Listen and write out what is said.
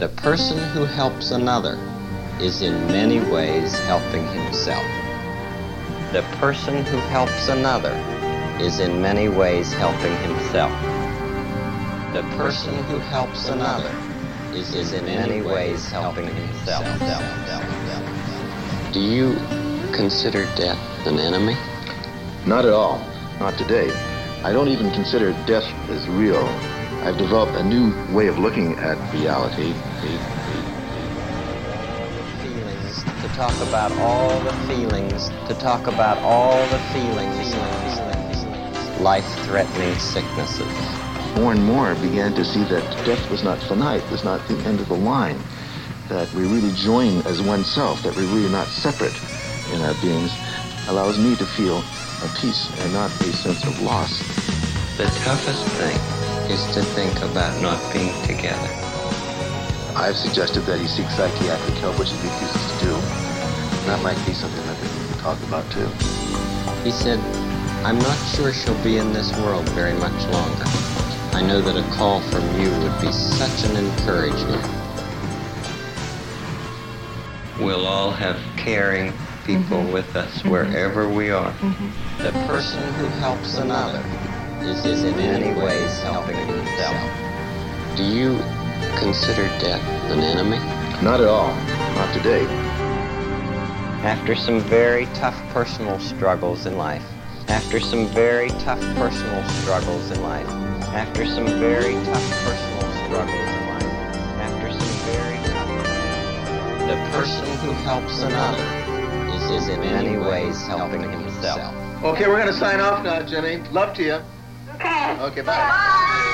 The person who helps another is in many ways helping himself. The person who helps another is in many ways helping himself. The person who helps another is, is in many ways helping himself. Do you consider death an enemy? Not at all. Not today. I don't even consider death as real. I've developed a new way of looking at reality. Feelings, to talk about all the feelings, to talk about all the feelings, life-threatening sicknesses. More and more began to see that death was not finite, was not the end of the line, that we really join as one self, that we're really not separate in our beings, allows me to feel a peace and not a sense of loss. The toughest thing is to think about not being together. I've suggested that he seek psychiatric help, which he refuses to do. That might be something that we can talk about too. He said, I'm not sure she'll be in this world very much longer. I know that a call from you would be such an encouragement. We'll all have caring people Mm-hmm. with us wherever we are. The person who helps another is, is in many ways helping himself. Do you consider death an enemy? Not at all. Not today. After some very tough personal struggles in life, after some very tough personal struggles in life, after some very tough personal struggles in life, after some very tough the person who helps another is, is in many ways helping himself. Okay, we're going to sign off now, Jimmy. Love to you. Okay. Okay, bye.